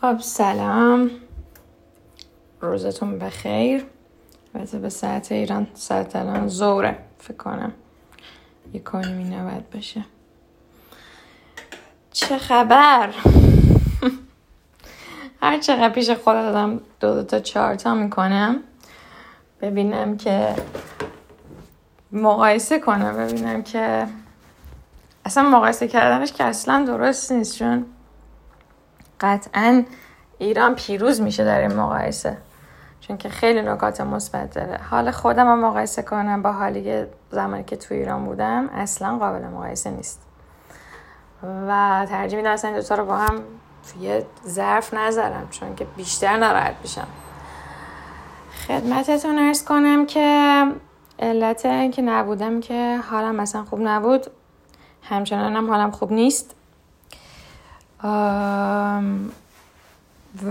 خب سلام. روزتون بخیر. البته به ساعت ایران ساعت الان زوره فکر کنم. یه کنیمی نباید بشه. چه خبر؟ هر چقدر پیش خودم دادم دو, دو تا چهار تا می‌کنم ببینم که مقایسه کنم ببینم که اصلا مقایسه کردنش که اصلا درست نیست چون قطعا ایران پیروز میشه در این مقایسه. چون که خیلی نکات مثبت داره. حال خودم هم مقایسه کنم با حالی زمانی که تو ایران بودم اصلا قابل مقایسه نیست. و ترجیح میدم اصلا دوتا رو با هم یه ظرف نذارم چون که بیشتر ناراحت بشم خدمتتون ارز کنم که علت اینکه نبودم که حالم مثلا خوب نبود همچنان هم حالم خوب نیست.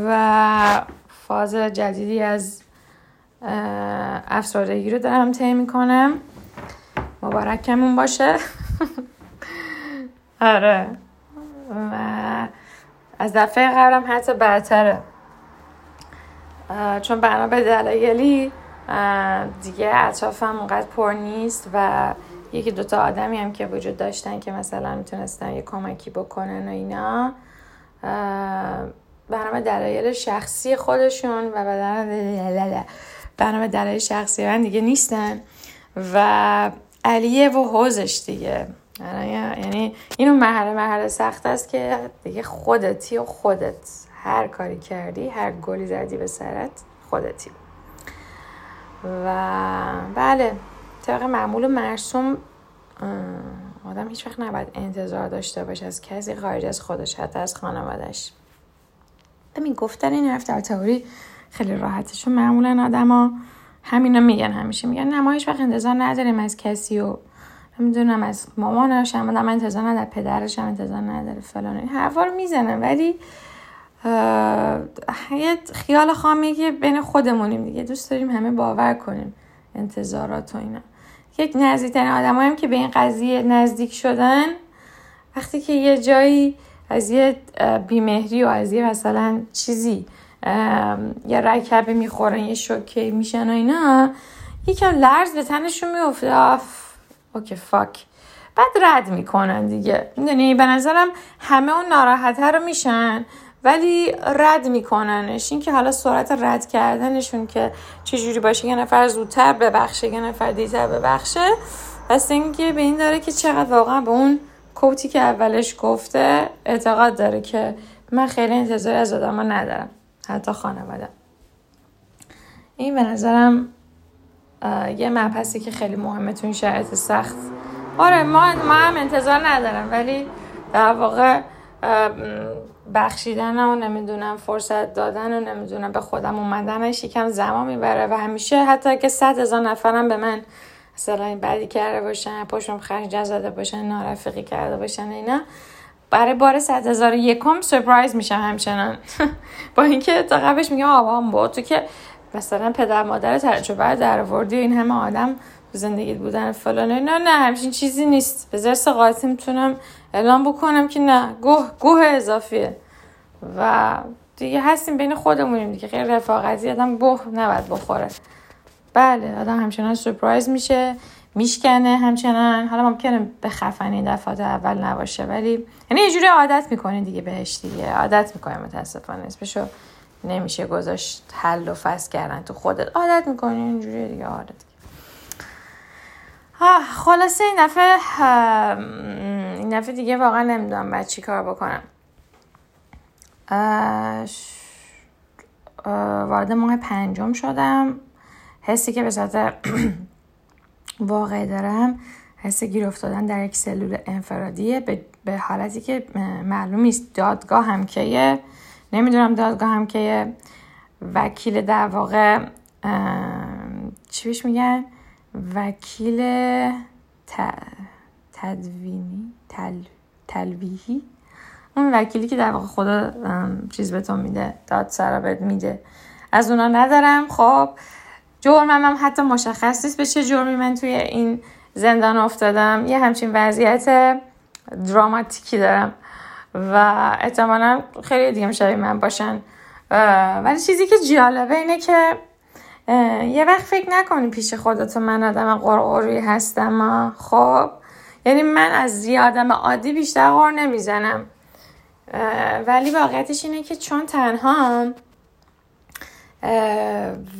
و فاز جدیدی از افسردگی رو دارم طی می‌کنم. مبارکمون باشه. آره. و از دفعه قبلم حتی بدتره چون بنا به دلایلی دیگه اطرافم اونقدر پر نیست و یکی دوتا آدمی هم که وجود داشتن که مثلا می‌تونستن یه کمکی بکنن و اینا برنامه دلایل شخصی خودشون و برنامه دلایل شخصی من دیگه نیستن و علیه و حوزش دیگه. یعنی اینو مرحله مرحله سخت است که دیگه خودتی و خودت. هر کاری کردی هر گلی زدی به سرت خودتی. و بله. طبق معمول مرسوم آدم هیچ وقت نباید انتظار داشته باشه از کسی خارج از خودش حتی از خانوادش همین گفتن این حرف در تئوری خیلی راحته چون معمولا آدما همینا میگن همیشه میگن نه ما هیچ وقت انتظار نداریم از کسی و نمی‌دونم از مامانش هم من انتظار نداره پدرش هم انتظار نداره فلان. این حرفا رو می‌زنن ولی یه خیال خامی که بین خودمونیم دیگه دوست داریم همه باور کنیم انتظارات و اینا. یک نزدیکترین آدم که به این قضیه نزدیک شدن. وقتی که یه جایی از یه بیمهری و از یه مثلا چیزی یه رکبه می‌خورن یه شوکه میشن و اینا یکم لرز به تنشون میفته oh okay fuck. بعد رد می‌کنن دیگه. می‌دونی؟ به نظرم همه اون ناراحته رو میشن. ولی رد میکننش. این که حالا سرعت رد کردنشون که چجوری باشه یه نفر زودتر ببخشه یه نفر دیتر ببخشه. پس اینکه به این داره که چقدر واقعا به اون کوتی که اولش گفته اعتقاد داره که من خیلی انتظاری از آدم ندارم حتی خانواده این به نظرم یه مبحثی که خیلی مهمه تو این شرایط سخت. آره ما, ما هم انتظار ندارم ولی در واقع بخشیدن و نمی‌دونم فرصت دادن و نمی‌دونم به خودم اومدنش یکم زمان می‌بره و همیشه حتی که صد هزار نفرم به من مثلا این بدی کرده باشن پشتم خرج زده باشن نارفقی کرده باشن اینا برای بار صد هزار یکم سپرایز میشم همچنان. با اینکه تا قبلش میگم آبا با تو که مثلا پدر مادر تجربه در آوردی این همه آدم زندگی بودن فلان نه نه همچین چیزی نیست. به زرس قاطی می‌تونم اعلام بکنم که نه گوه گوه اضافیه. و دیگه هستیم بین خودمونیم دیگه. خیلی رفاقتی آدم گوه نباید بخوره. بله آدم همچنان سپرایز میشه میشکنه همچنان. حالا ممکنه به خفنی دفعات اول نباشه ولی یعنی یه جوری عادت می‌کنه دیگه بهش دیگه. عادت می‌کنه متاسفانه. اسمشو نمیشه گذاشت حل و فصل کردن تو خودت. عادت می‌کنی اینجوری دیگه. عادت خلاصه این دفعه این دفعه دیگه واقعا نمی‌دونم باید چی کار بکنم. وارد ماه پنجم شدم. حسی که به صورت واقعی دارم حس گیر افتادن در یک سلول انفرادیه. به, حالتی که معلوم نیست دادگاه هم کیه. نمی‌دونم دادگاه هم کیه. وکیل در واقع چی میگن؟ وکیل تدوینی تل... تلویحی. اون وکیلی که در واقع خدا چیز به تو میده داد سرا بهت میده. از اونا ندارم. خب جرمم هم حتی مشخص نیست به چه جرمی من توی این زندان افتادم. یه همچین وضعیت دراماتیکی دارم و احتمالا خیلی دیگه شبیه من باشن. ولی چیزی که جالبه اینه که یه وقت فکر نکنی پیش خودت من آدم قرقوری هستم خب؟ یعنی من از زیادم آدم عادی بیشتر قر نمی‌زنم. ولی واقعیتش اینه که چون تنها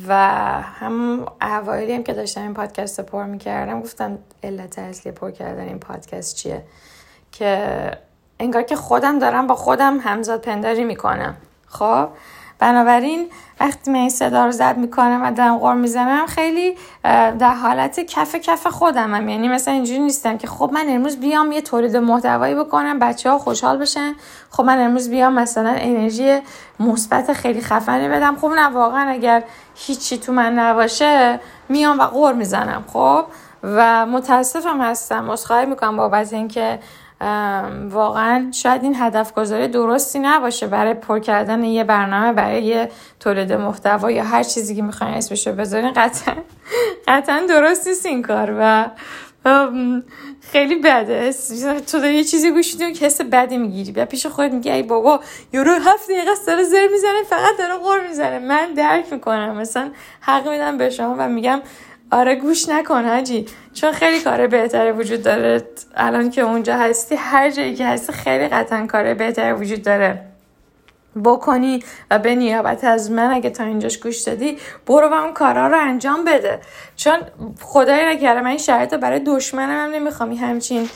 و هم اوایلی هم که داشتم این پادکست پر می‌کردم گفتم علت اصلی پر کردن این پادکست چیه؟ که انگار که خودم دارم با خودم همزاد پنداری می‌کنم. خب؟ بنابراین وقتی من این صدا رو زد می‌کنم و دارم غور می‌زنم خیلی در حالت کف کف خودمم یعنی مثلا اینجوری نیستم که خب من امروز بیام یه تولید محتوایی بکنم بچه ها خوشحال بشن. خب من امروز بیام مثلا انرژی مثبت خیلی خفنی بدم. خب نه واقعا اگر هیچی تو من نباشه میام و غور می‌زنم. خب و متاسفم هستم. عذرخواهی می‌کنم بابت اینکه واقعا شاید این هدف گذاری درستی نباشه برای پر کردن یه برنامه برای یه تولید محتوا یا هر چیزی که می‌خواین اسمش رو بذارین قطعا قطعا درست نیست این کار و خیلی بده. تو یه چیزی گوش میدی که حس بدی می‌گیری. و پیش خودت میگی ای بابا یورو هفت دقیقه سر زر می‌زنه فقط داره قور می‌زنه. من درک می‌کنم. مثلا حق میدم به شما و میگم آره گوش نکن هجی چون خیلی کار بهتری وجود داره. الان که اونجا هستی هر جایی که هستی خیلی قطعا کار بهتری وجود داره. بکنی و به نیابت از من اگه تا اینجاش گوش دادی برو و اون کارا رو انجام بده. چون خدای نکرده من این شرایط برای دشمنم هم نمی‌خوام. همچین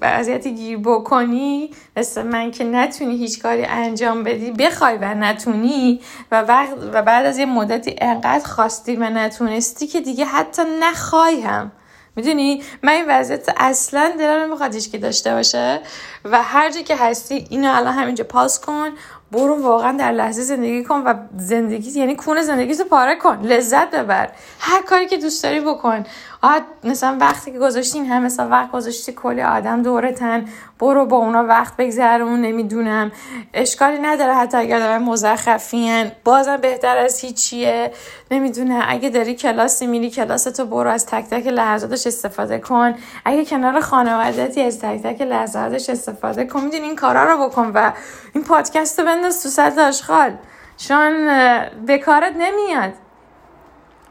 وضعیتی گیر بکنی مثل من که نتونی هیچ کاری انجام بدی بخوای و نتونی و, وقت و بعد از یه مدتی انقدر خواستی و نتونستی که دیگه حتی نخوای هم. می‌دونی؟ من این وضعیت اصلا دلم نمی‌خواد که داشته باشه و هر جا که هستی اینو الان همینجا پاس کن. برو واقعا در لحظه زندگی کن و زندگی یعنی کون زندگی رو پاره کن. لذت ببر. هر کاری که دوست داری بکن. آه مثلا وقتی که گذاشتین هم مثلا وقت گذاشتی کلی آدم دورتن. برو با اونا وقت بگذرون نمی‌دونم. اشکالی نداره حتی اگر دارن مزخرفین. بازم بهتر از هیچیه. نمی‌دونه اگه داری کلاسی میری کلاس تو برو از تک تک لحظاتش استفاده کن. اگه کنار خانوادتی از تک تک لحظاتش استفاده کن. می‌دونی این کارا رو بکن و این پادکست رو بنداز تو سطح آشغال چون به کارت نمیاد.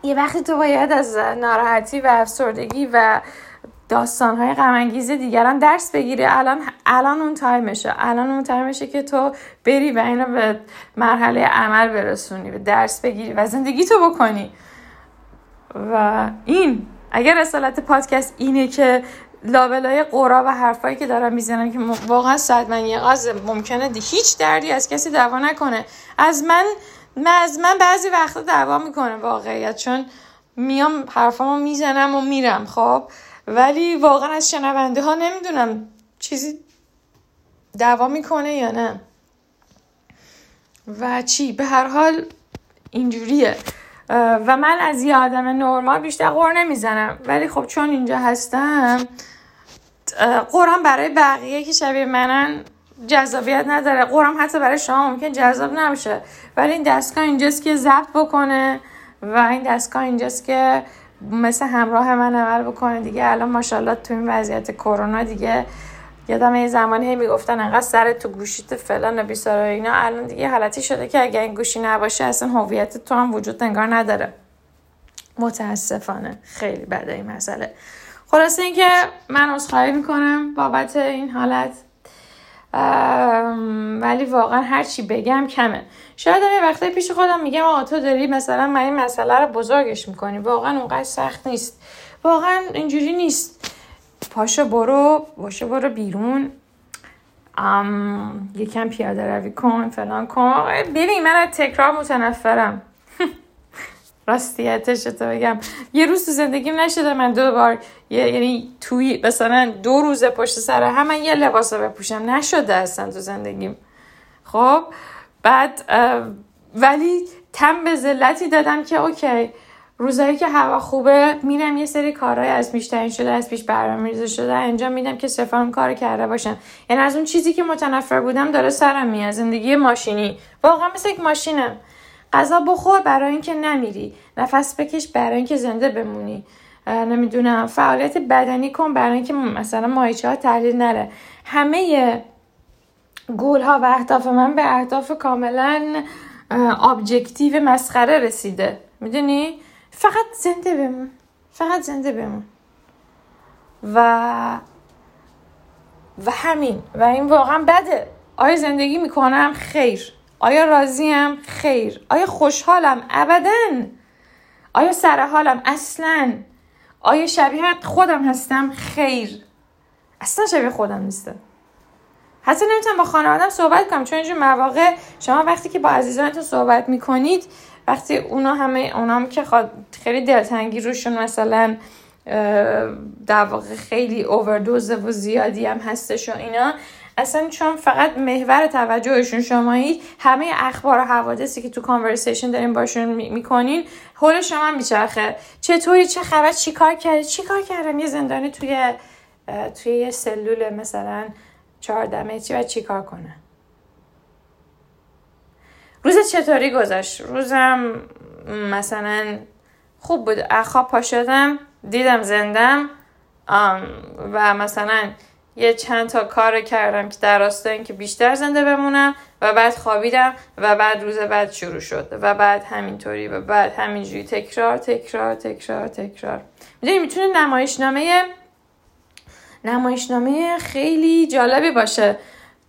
یه وقتی تو باید از ناراحتی و افسردگی و داستانهای غمانگیز دیگران درس بگیری الان الان اون تایمشه. الان اون تایمشه که تو بری و اینو به مرحله عمل برسونی و درس بگیری و زندگی تو بکنی. و این اگر رسالت پادکست اینه که لابلای قورا و حرفایی که دارم می‌زنم که واقعا صد من یه ممکنه هیچ دردی از کسی دعوا نکنه. از من من از من بعضی وقتا دعوا می‌کنه واقعیت چون میام حرفامو می‌زنم و میرم خب؟ ولی واقعا از شنونده ها نمی‌دونم چیزی دعوا می‌کنه یا نه. و چی؟ به هر حال اینجوریه. و من از یه آدم نرمال بیشتر قور نمی‌زنم. ولی خب چون اینجا هستم قرم برای بقیه که شبیه منن جذابیت نداره. قرم حتی برای شما ممکن جذاب نباشه. ولی این دستگاه اینجاست که ضبط بکنه و این دستگاه اینجاست که مثل همراه من عمل بکنه. دیگه الان ماشاءالله تو این وضعیت کرونا دیگه یادم یه زمانی هی می‌گفتن انقدر سر تو گوشیت فلان و بیسار اینا. الان دیگه حالتی شده که اگر این گوشی نباشه اصلا هویت تو هم وجود انگار نداره. متاسفانه. خیلی بده این مسئله. خلاصه اینکه من عذرخواهی می‌کنم بابت این حالت. ولی واقعا هر چی بگم کمه. شاید یه وقتی پیش خودم میگم آقا تو داری مثلا من این مسئله رو بزرگش می‌کنی. واقعا اونقدر سخت نیست. واقعا اینجوری نیست. پاشو برو باشه برو بیرون. یکم پیاده روی کن فلان کن. ببین من از تکرار متنفرم. راستیتش تو بگم. یه روز تو زندگیم نشده من دو بار یعنی توی مثلا دو روز پشت سر هم من یه لباس رو بپوشم. نشده اصلا تو زندگیم. خب بعد ولی تم به ذلتی دادم که اوکی. روزایی که هوا خوبه میرم یه سری کارهای از پیش شده از پیش برنامه‌ریزی شده انجام میدم که سفارم کار کرده باشم. یعنی از اون چیزی که متنفر بودم داره سرم میاد. زندگی ماشینی. واقعا مثل یک ماشینم. غذا بخور برای اینکه نمیری. نفس بکش برای اینکه زنده بمونی. نمی‌دونم. فعالیت بدنی کن برای اینکه مثلا ماهیچه ها تحلیل نره. همه گول ها و اهداف من به اهداف کاملا ابجکتیو مسخره رسیده. می‌دونی؟ فقط زنده بمون. فقط زنده بمون. و و همین. و این واقعا بده. آیا زندگی می‌کنم؟ خیر. آیا راضیم؟ خیر. آیا خوشحالم؟ ابدا. آیا سر حالم اصلا. آیا شبیه خودم هستم؟ خیر. اصلا شبیه خودم نیستم. حتی نمی‌تونم با خانوادم صحبت کنم. چون اینجور مواقع شما وقتی که با عزیزانتون صحبت می‌کنید وقتی اونا همه اونا هم که خیلی دلتنگی روشون مثلا در واقع خیلی اووردوز و زیادی هم هستش و اینا اصلا چون فقط محور توجهشون شمایید همه اخبار و حوادثی که تو کانورسیشن داریم باشون می‌کنین حول شما میچرخه. چطوری؟ چه خبر؟ چیکار کردی چیکار کردم؟ یه زندانی توی توی یه سلول مثلا چهارده متری و چیکار کنه روز چطوری گذشت؟ روزم مثلا خوب بود. اخواب پا شدم دیدم زندم و مثلا یه چند تا کار کردم که در راستای اینکه بیشتر زنده بمونم و بعد خوابیدم و بعد روز بعد شروع شد و بعد همینطوری و بعد همینجوری تکرار تکرار تکرار تکرار. می‌دونی می‌تونه نمایشنامه نمایشنامه خیلی جالبی باشه.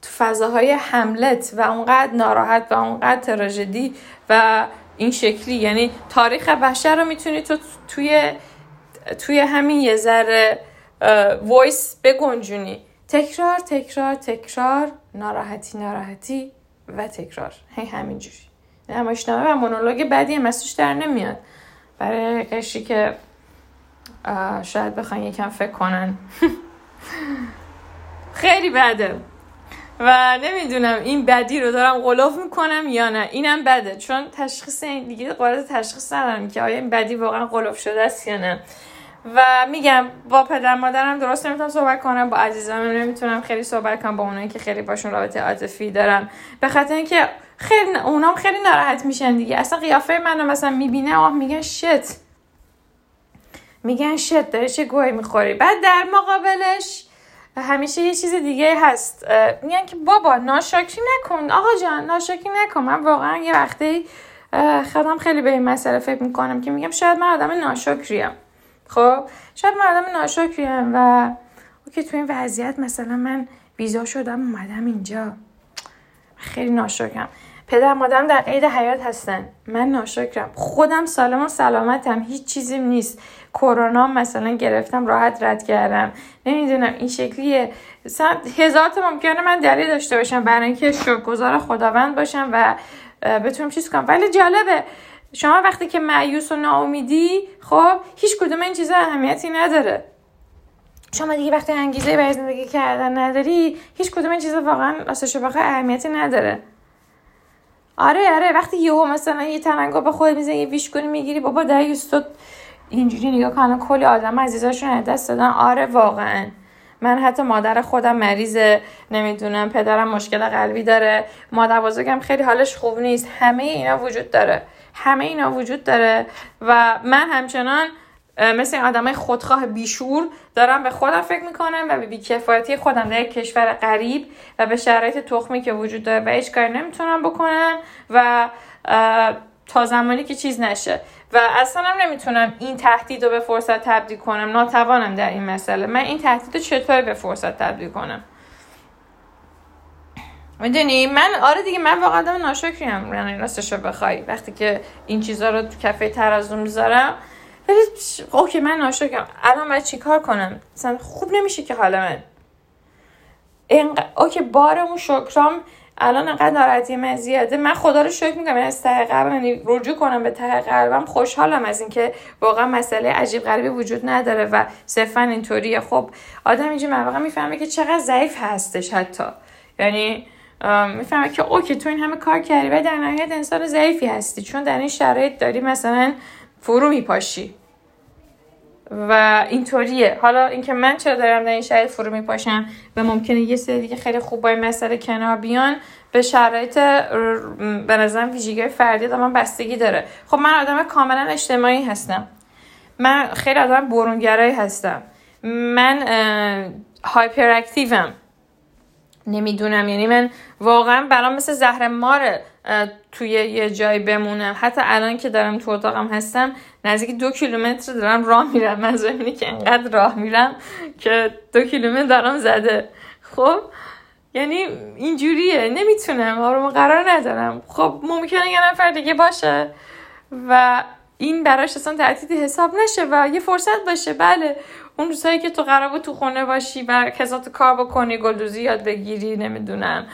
تو فضاهای حملت و اونقدر ناراحت و اونقدر تراژدی و این شکلی. یعنی تاریخ بشر رو می‌تونی تو توی توی همین یه ذره وایس بگنجونی. تکرار تکرار تکرار ناراحتی ناراحتی و تکرار. هی همینجوری. نمایشنامه و مونولوگ بعدی مسوش در نمیاد. برای قشری که شاید بخوان یکم فکر کنن. خیلی بده. و نمی‌دونم این بدی رو دارم غلاف می‌کنم یا نه. اینم بده. چون تشخیص این دیگه قابل تشخیص ندارم که آیا این بدی واقعا غلاف شده است یا نه. و میگم با پدر مادرم درست نمی‌تونم صحبت کنم با عزیزانم نمی‌تونم خیلی صحبت کنم با اونایی که خیلی باشون رابطه عاطفی دارم. به خاطر اینکه خیلی اونام خیلی ناراحت میشن دیگه. اصلا قیافه منو مثلا می‌بینه آه میگن شت. میگن شت داره چه گوهی می‌خوری؟ بعد در مقابلش همیشه یه چیز دیگه هست. میگن که بابا ناشاکی نکن. آقا جان ناشاکی نکن. من واقعا یه وقتی خودم خیلی به این مسئله فکر می‌کنم که میگم شاید من آدم ناشکریم. خب؟ شاید من آدم ناشکریم و که تو این وضعیت مثلا من بیزا شدم اومدم اینجا. خیلی ناشکرم. پدر مادرم در عید حیات هستن. من ناشکرم. خودم سالم و سلامتم. هیچ چیزیم نیست. کرونا مثلا گرفتم راحت رد کردم. نمی‌دونم این شکلیه. هزار تا ممکنه من دلیل داشته باشم برای اینکه شکرگزار خداوند باشم و بتونم چیز کنم. ولی جالبه شما وقتی که معیوس و ناامیدی خب هیچ کدوم این چیزا اهمیتی نداره. شما دیگه وقتی انگیزه برای زندگی کردن نداری هیچ کدوم این چیزا واقعا راستش واقعا اهمیتی نداره. آره آره وقتی یهو مثلا یه تنگا به خود می‌زنی یه ویشکونی می‌گیری بابا در تو اینجوری نگاه کنن کلی آدم عزیزاشون دست دادن. آره واقعا. من حتی مادر خودم مریضه نمی‌دونم پدرم مشکل قلبی داره. مادر بزرگم خیلی حالش خوب نیست. همه اینا وجود داره. همه اینا وجود داره. و من همچنان مثل این آدمای خودخواه بیشور دارم به خودم فکر می‌کنم و به بیکفایتی خودم در یک کشور غریب و به شرایط تخمی که وجود داره و هیچ کاری نمی‌تونم بکنم و تا زمانی که چیز نشه. و اصلا هم نمی‌تونم این تهدید رو به فرصت تبدیل کنم. ناتوانم در این مسئله. من این تهدید رو چطوری به فرصت تبدیل کنم؟ می‌دونی؟ من آره دیگه من واقعا آدم ناشکریم. یعنی راستش رو بخوای. وقتی که این چیزها رو تو کفه ترازو می‌ذارم. ولی اوکی من ناشکرم. الان باید چیکار کنم؟ مثلا خوب نمیشه که حالا من. اوکی بار اون شکرام الان انقدر ناراحتی من زیاده. من خدا رو شکر می‌کنم از ته قلبم یعنی رجوع کنم به ته قلبم. خوشحالم از اینکه واقعا مسئله عجیب غریبی وجود نداره و صرفا اینطوریه. خب آدم اینجا مواقع می‌فهمه که چقدر ضعیف هستش حتی. یعنی می‌فهمه که اوکی تو این همه کار کردی و در نهایت انسان ضعیفی هستی. چون در این شرایط داری مثلا فرو میپاشی. و اینطوریه. حالا اینکه من چرا دارم در این شرایط فرو میپاشم و ممکنه یه سری دیگه خیلی خوب با این مسئله کنار بیان به شرایط به نظرم ویژگی فردی من بستگی داره. خب من آدم کاملا اجتماعی هستم. من خیلی آدم برونگرایی هستم. من هایپر اکتیوم نمی‌دونم. یعنی من واقعا برام مثل زهر ماره توی یه جایی بمونم. حتی الان که دارم تو اتاقم هستم نزدیک دو کیلومتر دارم راه میرم. من اینه که انقدر راه میرم که دو کیلومتر دارم زده. خب یعنی اینجوریه. نمی‌تونم. آروم قرار ندارم. خب ممکنه یه نفر دیگه باشه و این براش اصلا تعطیدی حساب نشه و یه فرصت باشه. بله. اون روزهایی که تو قرار بود تو خونه باشی و کسات کار بکنی گلدوزی یاد بگیری نمی‌دونم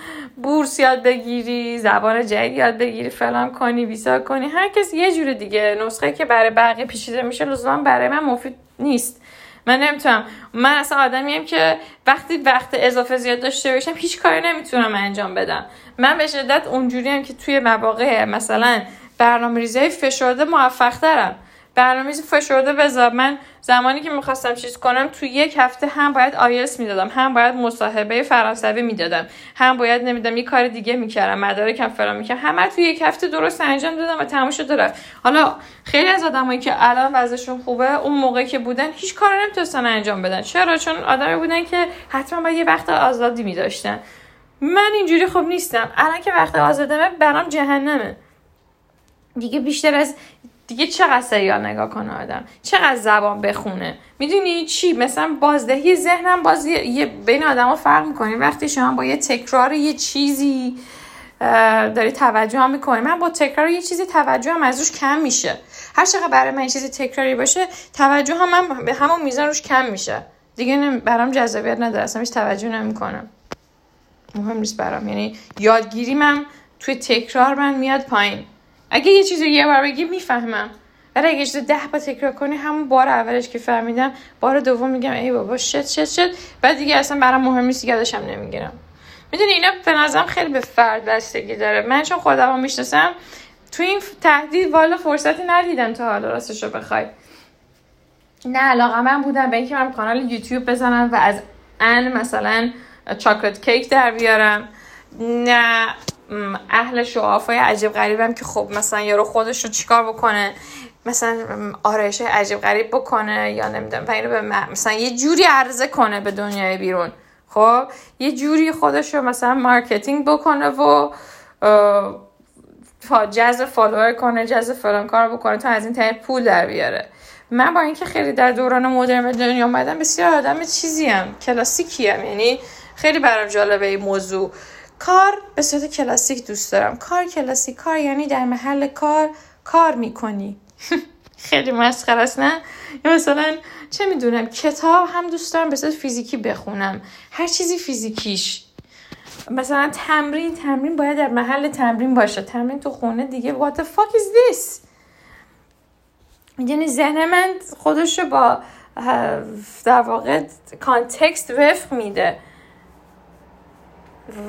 بورس یاد بگیری زبان جدید یاد بگیری فلان کنی ویزا کنی هر کس یه جور دیگه نسخه که برای بقیه پیشیده میشه لزوما برای من مفید نیست. من نمی‌تونم. من اصلا آدمیم که وقتی وقت اضافه زیاد داشته باشم هیچ کاری نمی‌تونم انجام بدم. من به شدت اونجوری هم که توی مواقع مثلا برنامه ریزی فشرده موفق ترم. برنامه‌ریزی فشرده بذار من زمانی که می‌خواستم چیز کنم تو یک هفته هم باید آیلتس می‌دادم هم باید مصاحبه فرانسوی می‌دادم هم باید نمیدم یه کار دیگه می‌کردم مدارکم فلان می‌کردم. همه تو یک هفته درست انجام دادم و تموم شد حالا خیلی از آدمایی که الان وضعشون خوبه اون موقع که بودن هیچ کاری نمی‌تونستن انجام بدن. چرا؟ چون آدمی بودن که حتما باید یه وقت آزادی میداشتن. من اینجوری خوب نیستم. الان که وقت آزادمه برام جهنمه. دیگه بیشتر از دیگه چقدر سریال نگاه کنه آدم؟ چقدر زبان بخونه؟ می‌دونی چی؟ مثلا بازدهی ذهنم باز یه بین آدما فرق می‌کنه. وقتی شما با یه تکرار یه چیزی داری توجه هم می‌کنی. من با تکرار یه چیزی توجه هم از روش کم میشه. هر چقدر برای من چیزی تکراری باشه توجه هم من به همون میزان روش کم میشه. دیگه برام جذابیت نداره. اصلا هیچ توجه نمی‌کنم. مهم نیست برام. یعنی یادگیری من توی تکرار من میاد پایین. اگه یه چیزی یه بار بگی می‌فهمم. ولی اگه چیزی ده بار تکرار کنی همون بار اولش که فهمیدم بار دوم میگم ای بابا شت شت شت. بعد دیگه اصلا برام مهم نیست داشتم نمی‌گیرم. می‌دونی اینا به نظرم خیلی به فرد بستگی داره. من چون خودم می‌شناسم تو این تهدید والا فرصتی ندیدم تا حالا راستش رو بخوای. نه علاقه من بودم به اینکه من کانال یوتیوب بزنم و از ان مثلا chocolate cake در بیارم. نه. اهل show off های عجیب غریبم که خب مثلا یارو خودش رو چیکار بکنه؟ مثلا آرایش عجیب غریب بکنه یا نمی‌دونم به مثلا یه جوری عرضه کنه به دنیای بیرون. خب یه جوری خودش رو مثلا marketing بکنه و جذب follower کنه جذب فلان کار بکنه تا از این طریق پول در بیاره. من با اینکه خیلی در دوران مدرن به دنیا اومدم بسیار آدم چیزی‌ام کلاسیکی‌ام یعنی خیلی برام جالبه این موضوع. کار به صورت کلاسیک دوست دارم. کار کلاسیک کار یعنی در محل کار کار می‌کنی. خیلی مسخره است نه؟ یا مثلا چه می‌دونم کتاب هم دوست دارم به صورت فیزیکی بخونم. هر چیزی فیزیکیش. مثلا تمرین تمرین باید در محل تمرین باشه. تمرین تو خونه دیگه. What the fuck is this? یعنی ذهن من خودش با در واقع context وفق میده.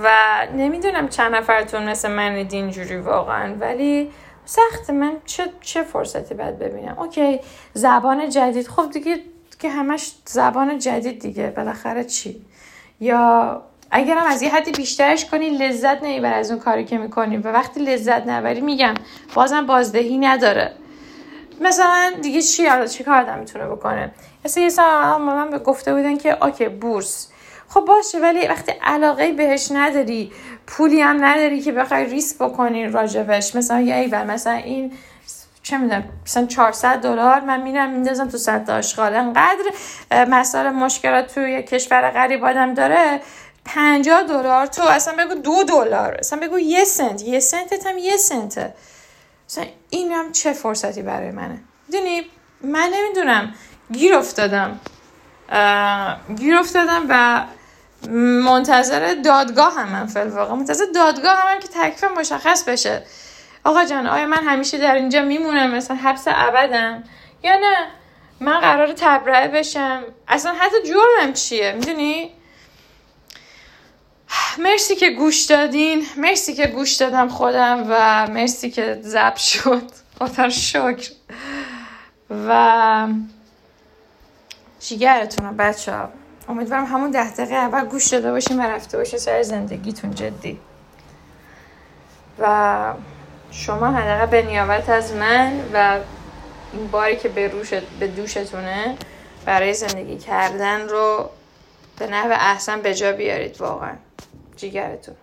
و نمی‌دونم چند نفرتون مثل من اینجوری واقعا ولی سخت. من چه چه فرصتی باید ببینم؟ okay زبان جدید. خب دیگه که همش زبان جدید دیگه. بالاخره چی؟ یا اگرم از یه حدی بیشترش کنی لذت نمی‌بری از اون کاری که می‌کنی. و وقتی لذت نبری میگم بازم بازدهی نداره. مثلا دیگه چی چی کار می‌تونه بکنه؟ مثلا یه سال من گفته بودن که اوکی بورس. خب باشه ولی وقتی علاقه بهش نداری پولی هم نداری که بخوای ریسک بکنی راجبش. مثلا یه و مثلا این چه می‌دونم مثلا 400 دلار من میرم میندازم تو صد آشغال. انقدر مسائل مشکلات توی کشور غریب آدم داره. 50 دلار تو اصلا بگو دو دلار اصلا بگو یه سنت. یه سنتت هم یه سنته. مثلا این هم چه فرصتی برای منه؟ می‌دونی؟ من نمی‌دونم. گیر افتادم. گیر افتادم و منتظر دادگاه هم من واقع منتظر دادگاه هم, هم که تکلیف مشخص بشه. آقا جان آیا من همیشه در اینجا میمونم؟ مثلا حبس ابدم؟ یا نه؟ من قرار تبرئه بشم؟ اصلا حتی جرمم چیه؟ می‌دونی؟ مرسی که گوش دادین. مرسی که گوش دادم خودم و مرسی که زب شد. خاطر شکر. و جیگرتون بچه ها امیدوارم همون ده دقیقه اول گوش داده باشیم و رفته باشه سر زندگیتون جدی. و شما حداقل به نیابت از من و این باری که به, به دوشتونه برای زندگی کردن رو به نحو احسن به جا بیارید واقعا. جیگرتون.